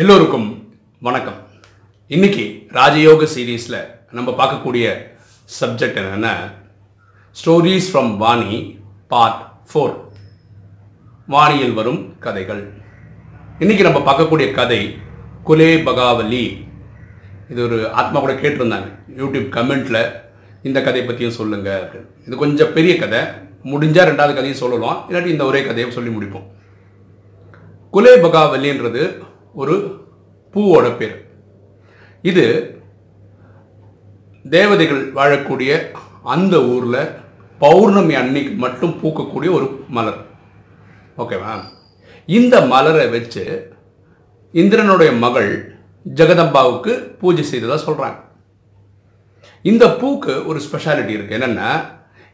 எல்லோருக்கும் வணக்கம். இன்னைக்கு ராஜயோக சீரீஸில் நம்ம பார்க்கக்கூடிய சப்ஜெக்ட் என்னென்னா stories from Vani part four வாணியில் வரும் கதைகள். இன்னைக்கு நம்ம பார்க்கக்கூடிய கதை குலே பகாவலி. இது ஒரு ஆத்மா கூட கேட்டிருந்தாங்க. யூடியூப் கமெண்ட்டில் இந்த கதையை பற்றியும் சொல்லுங்கள் அப்படின்னு. இது கொஞ்சம் பெரிய கதை. முடிஞ்சால் ரெண்டாவது கதையும் சொல்லலாம். இல்லாட்டி இந்த ஒரே கதையை சொல்லி முடிப்போம். குலே பகாவலின்றது ஒரு பூவோட பேர். இது தேவதைகள் வாழக்கூடிய அந்த ஊரில் பௌர்ணமி அன்னைக்கு மட்டும் பூக்கக்கூடிய ஒரு மலர். ஓகேவா? இந்த மலரை வச்சு இந்திரனுடைய மகள் ஜெகதம்பாவுக்கு பூஜை செய்ததாக சொல்கிறாங்க இந்த பூக்கு ஒரு ஸ்பெஷாலிட்டி இருக்குது என்னென்னா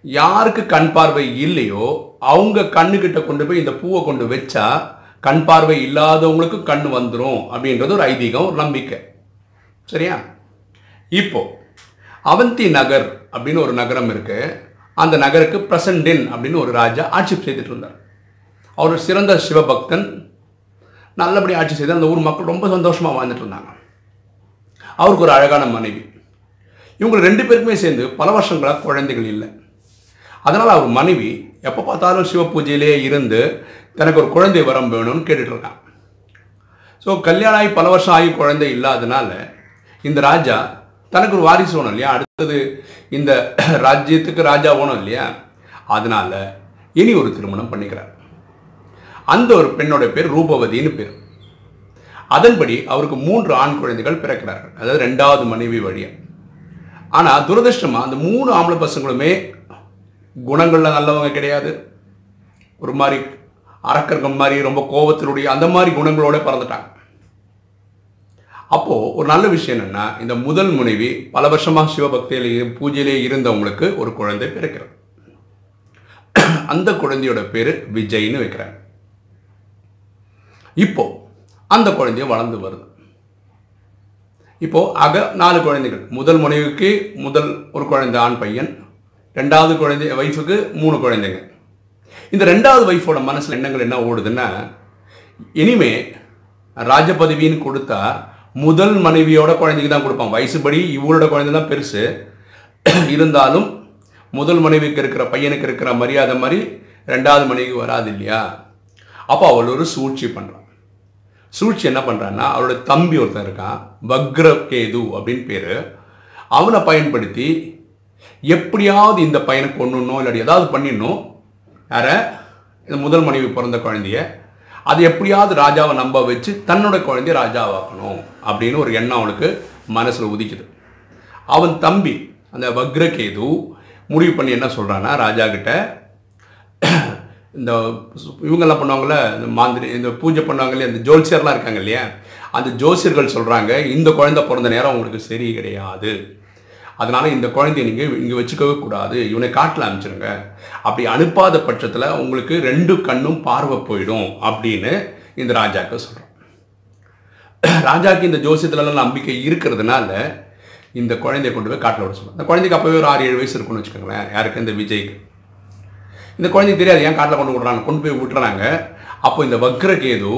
யாருக்கு கண் பார்வை இல்லையோ அவங்க கண்ணுக்கிட்ட கொண்டு போய் இந்த பூவை கொண்டு வச்சா கண் பார்வை இல்லாதவங்களுக்கு கண் வந்துடும் அப்படின்றது ஒரு ஐதீகம் ஒரு நம்பிக்கை. சரியா? இப்போ அவந்தி நகர் அப்படின்னு ஒரு நகரம் இருக்கு. அந்த நகருக்கு பிரசண்டின் அப்படின்னு ஒரு ராஜா ஆட்சி செய்துட்டு இருந்தார். அவர் சிறந்த சிவபக்தன். நல்லபடி ஆட்சி செய்து அந்த ஊர் மக்கள் ரொம்ப சந்தோஷமாக வாழ்ந்துட்டு இருந்தாங்க. அவருக்கு ஒரு அழகான மனைவி. இவங்க ரெண்டு பேருக்குமே சேர்ந்து பல வருஷங்களாக குழந்தைகள் இல்லை. அதனால் அவர் மனைவி எப்போ பார்த்தாலும் சிவ பூஜையிலே இருந்து தனக்கு ஒரு குழந்தை வரம் வேணும்னு கேட்டுட்டு இருக்கான் ஸோ கல்யாணம் ஆகி பல வருஷம் ஆகி குழந்தை இல்லாதனால இந்த ராஜா தனக்கு ஒரு வாரிசு வேணும் இல்லையா? அடுத்தது இந்த ராஜ்யத்துக்கு ராஜா வேணும் இல்லையா? அதனால இனி ஒரு திருமணம் பண்ணிக்கிறார். அந்த ஒரு பெண்ணோட பேர் ரூபவதின்னு பேர். அதன்படி அவருக்கு மூன்று ஆண் குழந்தைகள் பிறக்கிறார்கள். அதாவது ரெண்டாவது மனைவி வழியா. ஆனால் துரதிருஷ்டமாக அந்த மூணு ஆம்பளை பசங்களுமே குணங்களில் நல்லவங்க கிடையாது. ஒரு மாதிரி அரக்கர்கள் மாதிரி ரொம்ப கோபத்தினுடைய அந்த மாதிரி குணங்களோட பிறந்துட்டாங்க. அப்போது ஒரு நல்ல விஷயம் என்னென்னா இந்த முதல் முனைவி பல வருஷமாக சிவபக்தியில் பூஜையிலே இருந்தவங்களுக்கு ஒரு குழந்தை பிறக்கிறது. அந்த குழந்தையோட பேர் விஜய்னு வைக்கிறாங்க. இப்போ அந்த குழந்தைய வளர்ந்து வருது. இப்போ அக நாலு குழந்தைகள். முதல் முனைவுக்கு முதல் ஒரு குழந்தை ஆண் பையன் ரெண்டாவது குழந்தை வைஃபுக்கு மூணு குழந்தைங்க. இந்த ரெண்டாவது வைஃபோட மனசில் எண்ணங்கள் என்ன ஓடுதுன்னா இனிமே ராஜபதவின்னு கொடுத்தா முதல் மனைவியோட குழந்தைக்கு தான் கொடுப்பான். வயசுபடி இவளோட குழந்தை தான் பெருசு. இருந்தாலும் முதல் மனைவிக்கு இருக்கிற பையனுக்கு இருக்கிற மரியாதை மாதிரி ரெண்டாவது மனைவிக்கு வராது இல்லையா? அப்போ அவள் ஒரு சூழ்ச்சி பண்ணுறான் சூழ்ச்சி என்ன பண்ணுறான்னா அவளோட தம்பி ஒருத்தன் இருக்கான் வக்ரகேது அப்படின்னு பேர். அவனை பயன்படுத்தி எப்படியாவது இந்த பையனை கொண்டுணும் இல்லாட்டி ஏதாவது பண்ணிடணும். யார? இந்த முதல் மனைவி பிறந்த குழந்தைய. அது எப்படியாவது ராஜாவை நம்ப வச்சு தன்னோட குழந்தைய ராஜாவாக்கணும் அப்படின்னு ஒரு எண்ணம் அவனுக்கு மனசில் உதிக்குது. அவன் தம்பி அந்த வக்ரகேது முடிவு பண்ணி என்ன சொல்கிறான்னா ராஜா கிட்ட இந்த இவங்கெல்லாம் பண்ணுவாங்களே இந்த மாந்திரி இந்த பூஜை பண்ணுவாங்கல்ல இந்த ஜோல்சியர்லாம் இருக்காங்க இல்லையா? அந்த ஜோசியர்கள் சொல்கிறாங்க இந்த குழந்தை பிறந்த நேரம் உங்களுக்கு சரி கிடையாது. அதனால் இந்த குழந்தைய நீங்கள் இங்கே வச்சுக்கவே கூடாது. இவனை காட்டில் அனுப்பிச்சிருங்க. அப்படி அனுப்பாத பட்சத்தில் உங்களுக்கு ரெண்டு கண்ணும் பார்வை போயிடும் அப்படின்னு இந்த ராஜாக்கு சொல்கிறோம் ராஜாக்கு இந்த ஜோசியத்துலலாம் நம்பிக்கை இருக்கிறதுனால இந்த குழந்தைய கொண்டு போய் காட்டில் விட சொல்லுவோம் இந்த குழந்தைக்கு அப்போவே ஒரு ஆறு ஏழு வயசு இருக்குன்னு வச்சுக்கோங்களேன். யாருக்கு? இந்த விஜய்க்கு. இந்த குழந்தைக்கு தெரியாது ஏன் காட்டில் கொண்டு விடுறாங்க கொண்டு போய் விட்டுறாங்க. அப்போ இந்த வக்ரகேது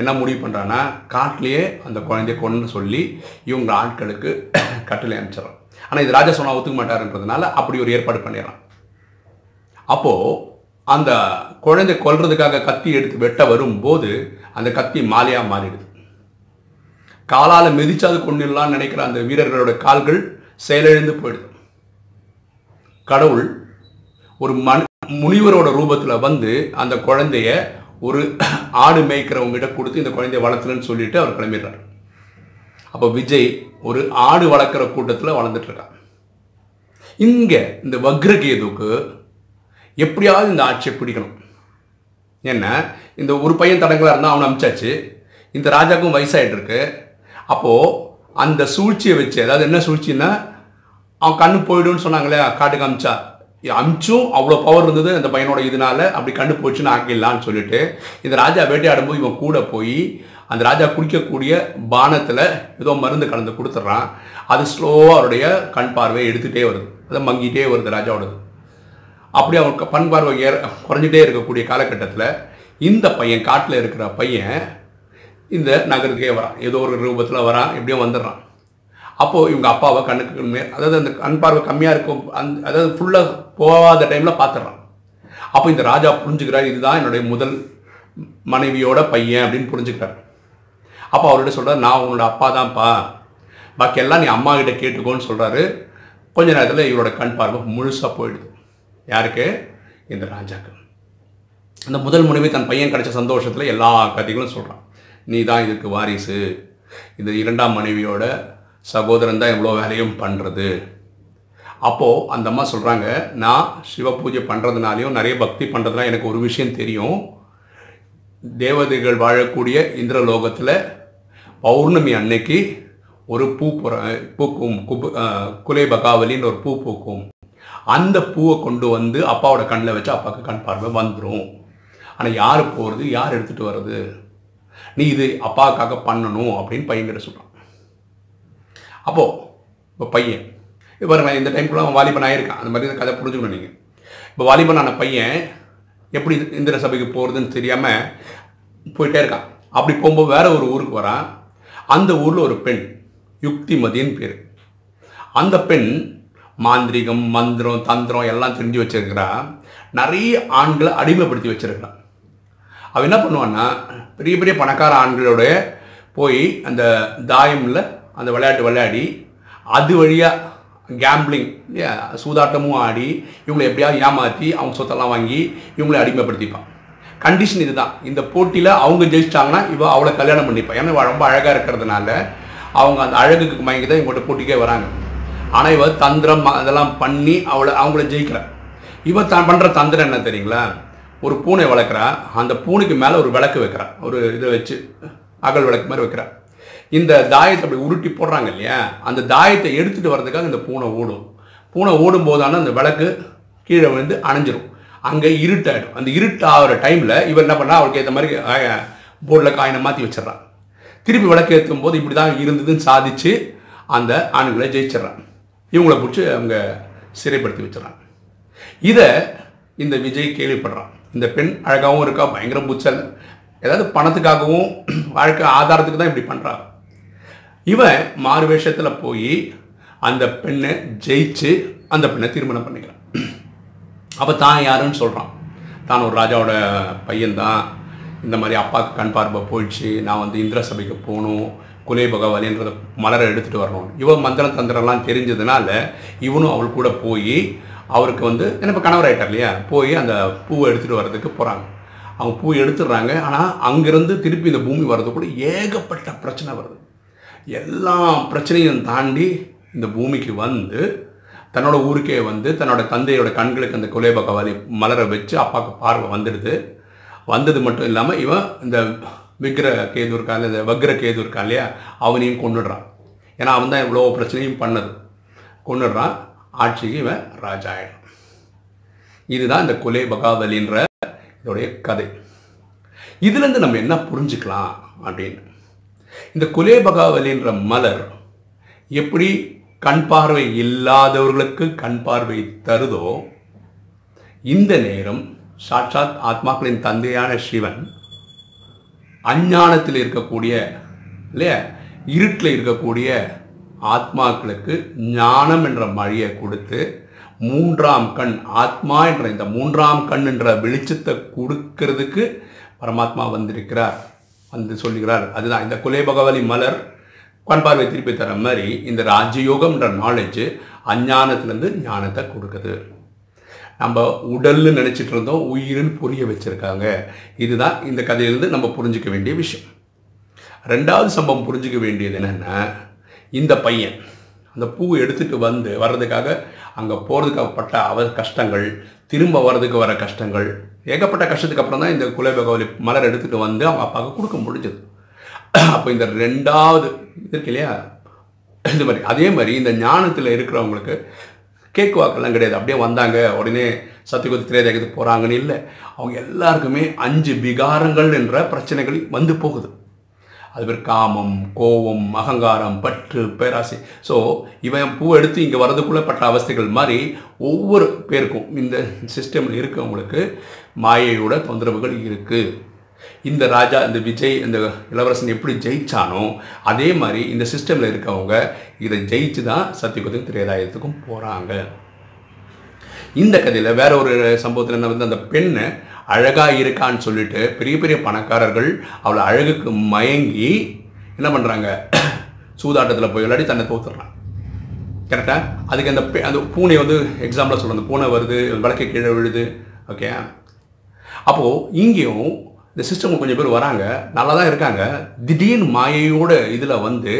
என்ன முடிவு பண்ணுறான்னா காட்டிலேயே அந்த குழந்தைய கொண்டு சொல்லி இவங்க ஆட்களுக்கு கட்டளை அனுப்பிச்சிடறான். ஆனால் இது ராஜா சொன்னா ஒத்துக்க மாட்டாருன்றதுனால அப்படி ஒரு ஏற்பாடு பண்ணிடுறான் அப்போது அந்த குழந்தை கொல்றதுக்காக கத்தி எடுத்து வெட்ட வரும்போது அந்த கத்தி மாலையாக மாறிடுது. காலால் மிதிச்சாது கொண்டுடலாம்னு நினைக்கிற அந்த வீரர்களோட கால்கள் செயலிழந்து போயிடுது. கடவுள் ஒரு மண் முனிவரோட ரூபத்தில் வந்து அந்த குழந்தைய ஒரு ஆடு மேய்க்கிறவங்ககிட்ட கொடுத்து இந்த குழந்தைய வளர்த்துலன்னு சொல்லிட்டு அவர் கிளம்பிடுறார். அப்போ விஜய் ஒரு ஆடு வளர்க்குற கூட்டத்தில் வளர்ந்துட்டு இருக்கான் இங்கே இந்த வக்ரகேதுக்கு எப்படியாவது இந்த ஆட்சியை பிடிக்கணும். ஏன்னா இந்த ஒரு பையன் தடங்களாக இருந்தால் அவனை அமிச்சாச்சு. இந்த ராஜாக்கும் வயசாயிட்டு இருக்கு அப்போது அந்த சூழ்ச்சியை வச்சு அதாவது என்ன சூழ்ச்சின்னா அவன் கண்ணு போயிடும்னு சொன்னாங்களே காட்டுக்கு அமிச்சா. அமிச்சும் அவ்வளோ பவர் இருந்தது அந்த பையனோட இதனால அப்படி கண்டு போச்சுன்னு ஆக்கிடலான்னு சொல்லிட்டு இந்த ராஜா வேட்டையாடும்போது இவன் கூட போய் அந்த ராஜா குடிக்கக்கூடிய பானத்தில் ஏதோ மருந்து கலந்து கொடுத்துட்றான். அது ஸ்லோவாக அவருடைய கண் பார்வையை எடுத்துகிட்டே வருது. அதை மங்கிட்டே வருது ராஜாவோடது. அப்படி அவருக்கு பண் பார்வை ஏற குறைஞ்சிட்டே இருக்கக்கூடிய காலகட்டத்தில் இந்த பையன் காட்டில் இருக்கிற பையன் இந்த நகருக்கே வரான். ஏதோ ஒரு ரூபத்தில் வரான் எப்படியும் வந்துடுறான். அப்போது இவங்க அப்பாவை கண்ணுக்கு அதாவது அந்த கண் பார்வை கம்மியாக இருக்கும். அந் அதாவது ஃபுல்லாக போகாத டைமில் பார்த்துட்றான் அப்போ இந்த ராஜா புரிஞ்சுக்கிறார் இதுதான் என்னுடைய முதல் மனைவியோட பையன் அப்படின்னு புரிஞ்சுக்கிறார். அப்போ அவர்கிட்ட சொல்கிறார் நான் உங்களோட அப்பா தான்ப்பா பாக்கி எல்லாம் நீ அம்மா கிட்ட கேட்டுக்கோன்னு சொல்கிறாரு கொஞ்ச நேரத்தில் இவரோட கண் பார்வை முழுசாக போயிடுது. யாருக்கு? இந்த ராஜாக்கு. அந்த முதல் முனைவி தன் பையன் கிடைச்ச சந்தோஷத்தில் எல்லா கதைகளும் சொல்கிறான் நீ தான் இதுக்கு வாரிசு. இந்த இரண்டாம் மனைவியோட சகோதரன் தான் இவ்வளோ வேலையும் பண்ணுறது அப்போது அந்த அம்மா சொல்கிறாங்க நான் சிவ பூஜை பண்ணுறதுனாலையும் நிறைய பக்தி பண்ணுறதுனால எனக்கு ஒரு விஷயம் தெரியும். தேவதைகள் வாழக்கூடிய இந்திரலோகத்தில் பௌர்ணமி அன்னைக்கு ஒரு பூ புற பூக்கும் குபு குலை பகாவலின்னு ஒரு பூ பூக்கும். அந்த பூவை கொண்டு வந்து அப்பாவோட கண்ணில் வச்சு அப்பாவுக்கு கண் பார்வை வந்துடும் ஆனால் யார் போகிறது யார் எடுத்துகிட்டு வர்றது? நீ இது அப்பாவுக்காக பண்ணணும் அப்படின்னு பையன்கிட்ட சொல்கிறான் அப்போது இப்போ பையன். இப்போ பாருங்க இந்த டைம்குள்ள அவன் வாலிபன் ஆயிருக்கான். அந்த மாதிரி இந்த கதை புரிஞ்சுக்கணும் நீங்கள் இப்போ வாலிபனான பையன் எப்படி இந்திர சபைக்கு போகிறதுன்னு தெரியாமல் போயிட்டே இருக்கான். அப்படி போகும்போது வேற ஒரு ஊருக்கு வரான். அந்த ஊரில் ஒரு பெண் யுக்திமதின்னு பேர். அந்த பெண் மாந்திரிகம் மந்திரம் தந்திரம் எல்லாம் தெரிஞ்சு வச்சிருக்கிறா. நிறைய ஆண்களை அடிமைப்படுத்தி வச்சிருக்கிறான். அவன் என்ன பண்ணுவான்னா பெரிய பெரிய பணக்கார ஆண்களோட போய் அந்த தாயமில் அந்த விளையாட்டு விளையாடி அது வழியாக கேம்பிளிங் சூதாட்டமும் ஆடி இவங்களை எப்படியாவது ஏமாற்றி அவங்க சொத்தெல்லாம் வாங்கி இவங்களை அடிமைப்படுத்திப்பான். கண்டிஷன் இதுதான். இந்த போட்டியில் அவங்க ஜெயிச்சிட்டாங்கன்னா இவள் அவளை கல்யாணம் பண்ணிப்பான். ஏன்னா ரொம்ப அழகாக இருக்கிறதுனால அவங்க அந்த அழகுக்கு மயங்கி தான் இவங்கள்ட்ட போட்டிக்கே வராங்க. ஆனால் இவள் தந்திரம் அதெல்லாம் பண்ணி அவளை அவங்கள ஜெயிக்கிறான் இவன் தான் பண்ணுற தந்திரம் என்ன தெரியுங்களா? ஒரு பூனை வளர்க்குறா. அந்த பூனைக்கு மேலே ஒரு விளக்கு வைக்கிறா. ஒரு இதை வச்சு அகல் விளக்கு மாதிரி வைக்கிறா. இந்த தாயத்தை அப்படி உருட்டி போடுறாங்க இல்லையா? அந்த தாயத்தை எடுத்துகிட்டு வர்றதுக்காக இந்த பூனை ஓடும். பூனை ஓடும் போதான அந்த விளக்கு கீழே விழுந்து அணைஞ்சிரும். அங்கே இருட்டாயிடும். அந்த இருட்டு ஆகிற டைமில் இவர் என்ன பண்ணா அவருக்கு ஏற்ற மாதிரி போர்டில் காயினை மாற்றி வச்சிடறான் திருப்பி விளக்கு ஏற்றும் போது இப்படி தான் இருந்ததுன்னு சாதிச்சு அந்த ஆண்களை ஜெயிச்சிடறான் இவங்கள பிடிச்சி அவங்க சிறைப்படுத்தி வச்சிடறான் இதை இந்த விஜய் கேள்விப்படுறான். இந்த பெண் அழகாகவும் இருக்கா? பயங்கர புச்சல் ஏதாவது பணத்துக்காகவும் வாழ்க்கை ஆதாரத்துக்கு தான் இப்படி பண்ணுறாங்க இவன் மாறு வேஷத்தில் போய் அந்த பெண்ணை ஜெயிச்சு அந்த பெண்ணை திருமணம் பண்ணிக்கிறான். அப்போ தான் யாருன்னு சொல்கிறான் தான் ஒரு ராஜாவோட பையன்தான். இந்த மாதிரி அப்பாவுக்கு கண் பார்வை போயிடுச்சு. நான் வந்து இந்திர சபைக்கு போகணும். குலே பகவானின்றத மலரை எடுத்துகிட்டு வரணும். இவன் மந்திரம் தந்திரம்லாம் தெரிஞ்சதுனால இவனும் அவள் கூட போய் அவருக்கு வந்து என்ன இப்போ கணவர் ஆகிட்டார் இல்லையா? போய் அந்த பூவை எடுத்துகிட்டு வர்றதுக்கு போகிறாங்க அவங்க பூ எடுத்துடுறாங்க. ஆனால் அங்கேருந்து திருப்பி இந்த பூமி வர்றது கூட ஏகப்பட்ட பிரச்சனை வருது. எல்லா பிரச்சனையும் தாண்டி இந்த பூமிக்கு வந்து தன்னோட ஊருக்கே வந்து தன்னோட தந்தையோட கண்களுக்கு அந்த குலேபகவாலி மலரை வச்சு அப்பாவுக்கு பார்வை வந்துடுது. வந்தது மட்டும் இல்லாமல் இவன் இந்த விக்ர கேது இல்லை இந்த வக்ர கேது இருக்கா இல்லையா அவனையும் கொண்டுடுறான் ஏன்னா அவன் தான் இவ்வளோ பிரச்சனையும் பண்ணது. கொண்டுடுறான் ஆட்சிக்கு இவன் ராஜா ஆயிடும் இதுதான் இந்த கொலை பகாவலின்ற இதோடைய கதை. இதுலேருந்து நம்ம என்ன புரிஞ்சுக்கலாம் அப்படின்னு இந்த குலேபகாவலின்ற மலர் எப்படி கண் பார்வை இல்லாதவர்களுக்கு கண் பார்வை தருதோ இந்த நேரம் சாட்சாத் ஆத்மாக்களின் தந்தையான சிவன் அஞ்ஞானத்தில் இருக்கக்கூடிய இல்லையா? இருட்டில் இருக்கக்கூடிய ஆத்மாக்களுக்கு ஞானம் என்ற மழையை கொடுத்து மூன்றாம் கண் ஆத்மா என்ற இந்த மூன்றாம் கண் என்ற வெளிச்சத்தை கொடுக்கிறதுக்கு பரமாத்மா வந்திருக்கிறார். வந்து சொல்லுகிறார். அதுதான் இந்த குலேபகவலி மலர் பண்பார்வை திருப்பி தர மாதிரி இந்த ராஜயோகம்ன்ற நாலேஜ் அஞ்ஞானத்துலேருந்து ஞானத்தை கொடுக்குது. நம்ம உடல்னு நினச்சிட்டு இருந்தோம் உயிர்னு புரிய வச்சுருக்காங்க. இதுதான் இந்த கதையிலேருந்து நம்ம புரிஞ்சுக்க வேண்டிய விஷயம். ரெண்டாவது சம்பவம் புரிஞ்சிக்க வேண்டியது என்னென்னா இந்த பையன் அந்த பூ எடுத்துகிட்டு வந்து வர்றதுக்காக அங்கே போகிறதுக்காக பட்ட அவ கஷ்டங்கள் திரும்ப வர்றதுக்கு வர கஷ்டங்கள். ஏகப்பட்ட கஷ்டத்துக்கு அப்புறம் தான் இந்த குலபகவலி மலர் எடுத்துகிட்டு வந்து அவங்க அப்பாவுக்கு கொடுக்க முடிஞ்சது. அப்போ இந்த ரெண்டாவது இருக்கு இல்லையா? இது மாதிரி. அதே மாதிரி இந்த ஞானத்தில் இருக்கிறவங்களுக்கு கேக்கு வாக்கெல்லாம் கிடையாது. அப்படியே வந்தாங்க. உடனே சத்தியகுதி திரேதகத்துக்கு போகிறாங்கன்னு இல்லை. அவங்க எல்லாருக்குமே அஞ்சு விகாரங்கள் என்ற பிரச்சனைகள் வந்து போகுது. அது பேர் காமம் கோபம் அகங்காரம் பற்று பேராசை. ஸோ இவன் பூ எடுத்து இங்கே வரதுக்குள்ளே பட்ட அவஸ்தைகள் மாதிரி ஒவ்வொரு பேருக்கும் இந்த சிஸ்டமில் இருக்கவங்களுக்கு மாயையோட தொந்தரவுகள் இருக்குது இந்த ராஜா இந்த விஜய் இந்த இளவரசன் எப்படி ஜெயிச்சானோ அதே மாதிரி இந்த சிஸ்டமில் இருக்கவங்க இதை ஜெயிச்சு தான் சத்தியகுதம் திரேதாயத்துக்கும் போகிறாங்க இந்த கதையில் வேற ஒரு சம்பவத்தில் என்ன வந்து அந்த பெண்ணை அழகாக இருக்கான்னு சொல்லிட்டு பெரிய பெரிய பணக்காரர்கள் அவளை அழகுக்கு மயங்கி என்ன பண்ணுறாங்க சூதாட்டத்தில் போய் விளையாடி தன்னை தோத்துடுறான் கரெக்டாக அதுக்கு அந்த அந்த பூனை வந்து எக்ஸாம்பிளாக சொல்கிறேன் அந்த பூனை வருது விளக்கு கீழே விழுது. ஓகே அப்போது இங்கேயும் இந்த சிஸ்டம் கொஞ்சம் பேர் வராங்க. நல்லா தான் இருக்காங்க. திடீர்னு மாயையோட இதில் வந்து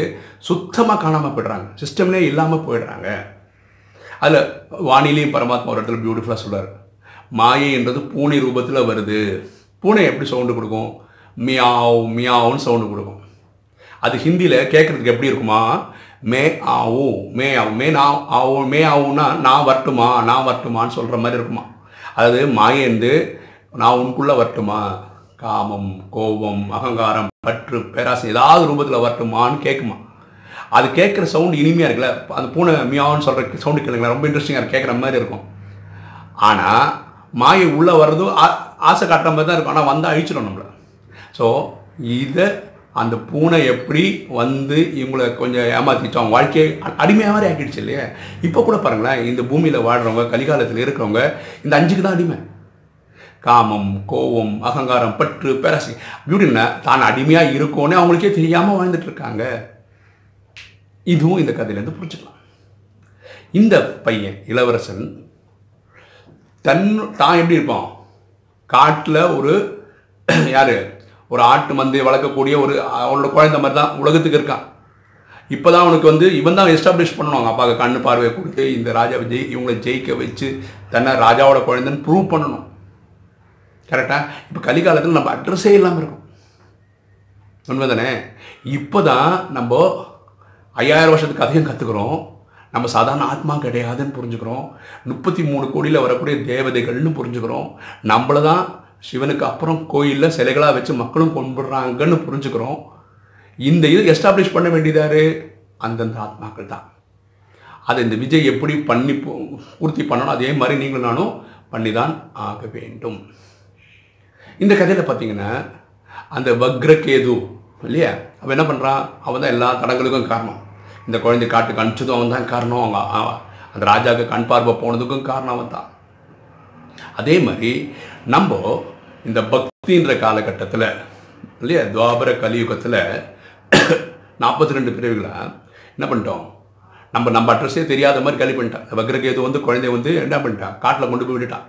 சுத்தமாக காணாமல் போயிடுறாங்க. சிஸ்டம்லேயே இல்லாமல் போயிடுறாங்க. அதில் வானிலையும் பரமாத்மா ஒரு இடத்துல பியூட்டிஃபுல்லாக சொல்கிறார் மாயை என்றது பூனை ரூபத்தில் வருது. பூனை எப்படி சவுண்டு கொடுக்கும்? மியாவ் மியாவுன்னு சவுண்டு கொடுக்கும். அது ஹிந்தியில் கேட்குறதுக்கு எப்படி இருக்குமா? மே ஆவு மே ஆவும் மே நான் ஆவோ மே ஆவுன்னா நான் வரட்டுமா? நான் வரட்டுமான்னு சொல்கிற மாதிரி இருக்குமா? அதாவது மாயேந்து நான் உனக்குள்ளே வரட்டுமா? காமம் கோபம் அகங்காரம் பற்று பேராசை ஏதாவது ரூபத்தில் வரட்டுமான்னு கேட்குமா அது கேட்குற சவுண்டு இனிமையாக இருக்குல்ல. அந்த பூனை மியாவுன்னு சொல்கிற சவுண்டு கேளுங்களேன். ரொம்ப இன்ட்ரெஸ்டிங்காக கேட்குற மாதிரி இருக்கும். ஆனால் மாயை உள்ளே வர்றதும் ஆ- ஆசை காட்டுற மாதிரி தான் இருக்கும். ஆனால் வந்தால் அழிச்சிடும் நம்மளை. ஸோ இதை அந்த பூனை எப்படி வந்து இவங்களை கொஞ்சம் ஏமாற்றிட்டோம் அவங்க வாழ்க்கையை அடிமையாக மாதிரி ஆக்கிடுச்சு இல்லையா? இப்போ கூட பாருங்களேன் இந்த பூமியில் வாழ்கிறவங்க கலிகாலத்தில் இருக்கிறவங்க இந்த அஞ்சுக்கு தான் அடிமை. காமம் கோபம் அகங்காரம் பற்று பேராசி. இப்படின்னா தான் அடிமையாக இருக்கோன்னே அவங்களுக்கே தெரியாமல் வாழ்ந்துட்டு இருக்காங்க இதுவும் இந்த கதையிலேருந்து புரிஞ்சுக்கலாம். இந்த பையன் இளவரசன் தன் தான் எப்படி இருப்பான்? காட்டில் ஒரு யார்? ஒரு ஆட்டு மந்தையை வளர்க்கக்கூடிய ஒரு அவனோட குழந்தை மாதிரி தான் உலகத்துக்கு இருக்கான் இப்போ தான் அவனுக்கு வந்து இவன் தான் எஸ்டாப்ளிஷ் பண்ணணும். அவங்க அப்பாவுக்கு கண்ணு பார்வையை கொடுத்து இந்த ராஜாவை ஜெயி இவங்களை ஜெயிக்க வச்சு தன்னை ராஜாவோட குழந்தைன்னு ப்ரூவ் பண்ணணும். கரெக்டாக இப்போ கலிகாலத்தில் நம்ம அட்ரஸே இல்லாமல் இருக்கும். உண்மைதானே? இப்போ தான் நம்ம ஐயாயிரம் வருஷத்துக்கு அதிகம் கற்றுக்குறோம் நம்ம சாதாரண ஆத்மா கிடையாதுன்னு புரிஞ்சுக்கிறோம். முப்பத்தி மூணு கோடியில் வரக்கூடிய தேவதைகள்னு புரிஞ்சுக்கிறோம். நம்மளை தான் சிவனுக்கு அப்புறம் கோயிலில் சிலைகளாக வச்சு மக்களும் கொண்டுடுறாங்கன்னு புரிஞ்சுக்கிறோம். இந்த இது எஸ்டாப்ளிஷ் பண்ண வேண்டியதாரு அந்தந்த ஆத்மாக்கள் தான். அதை இந்த விஜய் எப்படி பண்ணி பூர்த்தி பண்ணணும் அதே மாதிரி நீங்களும் நானும் பண்ணி தான் ஆக வேண்டும். இந்த கதையில் பார்த்தீங்கன்னா அந்த வக்ரகேது இல்லையா? அவன் என்ன பண்ணுறான் அவன் தான் எல்லா தடங்களுக்கும் காரணம். இந்த குழந்தை காட்டுக்கு அனுப்பிச்சதும் அவன் தான் காரணம். அவங்க அந்த ராஜாவுக்கு கண் பார்வை போனதுக்கும் காரணம் அவன் தான் அதே மாதிரி நம்ம இந்த பக்தின்ற காலகட்டத்தில் இல்லையா துவாபர கலியுகத்தில் நாற்பத்தி ரெண்டு பிரிவுகளை என்ன பண்ணிட்டோம்? நம்ம நம்ம அட்ரஸே தெரியாத மாதிரி கல்வி பண்ணிட்டான். வக்ரகேது வந்து குழந்தைய வந்து என்ன பண்ணிட்டான்? காட்டில் கொண்டு போய் விட்டுட்டான்.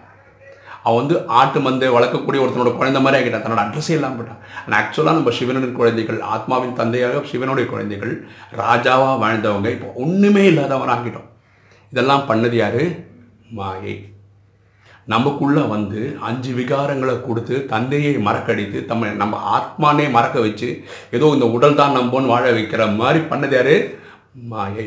அவன் வந்து ஆட்டு மந்தை வளர்க்கக்கூடிய ஒருத்தனோட குழந்தை மாதிரி ஆகிட்டான். தன்னோட அட்ரஸே இல்லாமல் போட்டான் ஆனால் ஆக்சுவலாக நம்ம சிவனின் குழந்தைகள் ஆத்மாவின் தந்தையாக சிவனுடைய குழந்தைகள் ராஜாவாக வாழ்ந்தவங்க இப்போ ஒன்றுமே இல்லாதவன் ஆகிட்டோம். இதெல்லாம் பண்ணது யார்? மாயை. நமக்குள்ளே வந்து அஞ்சு விகாரங்களை கொடுத்து தந்தையை மறக்கடித்து தம்ம நம்ம ஆத்மானே மறக்க வச்சு ஏதோ இந்த உடல் தான் நம்போன்னு வாழ வைக்கிற மாதிரி பண்ணது யார்? மாயை.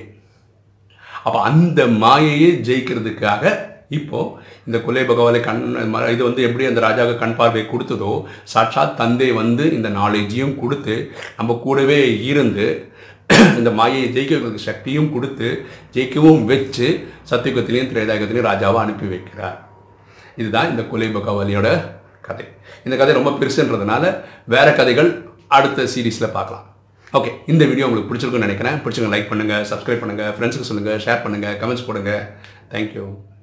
அப்போ அந்த மாயையை ஜெயிக்கிறதுக்காக இப்போ இந்த கொலை பகவாலை கண் ம- இது வந்து எப்படி அந்த ராஜாவுக்கு கண் பார்வை கொடுத்ததோ சாட்சாத் தந்தை வந்து இந்த நாலேஜையும் கொடுத்து நம்ம கூடவே இருந்து இந்த மாயையை ஜெயிக்கிறதுக்கு சக்தியும் கொடுத்து ஜெயிக்கவும் வச்சு சத்தியுகத்திலையும் திரேதாயுகத்திலையும் ராஜாவை அனுப்பி வைக்கிறார். இதுதான் இந்த கொலை பகவாலியோட கதை. இந்த கதை ரொம்ப பெருசுன்றதுனால வேறு கதைகள் அடுத்த சீரீஸில் பார்க்கலாம். ஓகே இந்த வீடியோ உங்களுக்கு பிடிச்சிருக்குன்னு நினைக்கிறேன். பிடிச்சிருங்க லைக் பண்ணுங்கள் சப்ஸ்கிரைப் பண்ணுங்கள் ஃப்ரெண்ட்ஸுக்கு சொல்லுங்கள் ஷேர் பண்ணுங்கள் கமெண்ட்ஸ் போடுங்க. தேங்க்யூ